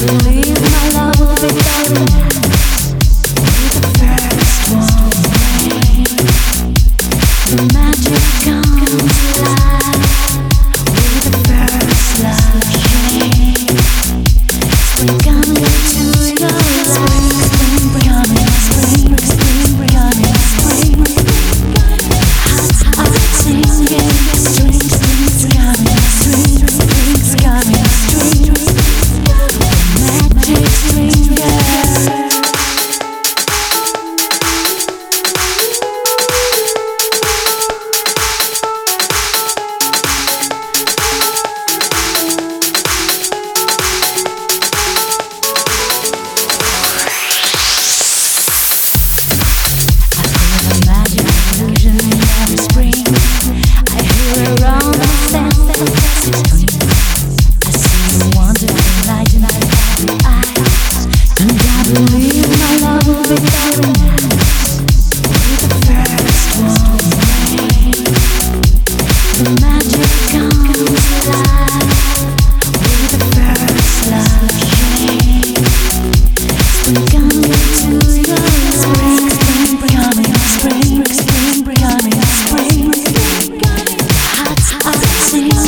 to. You.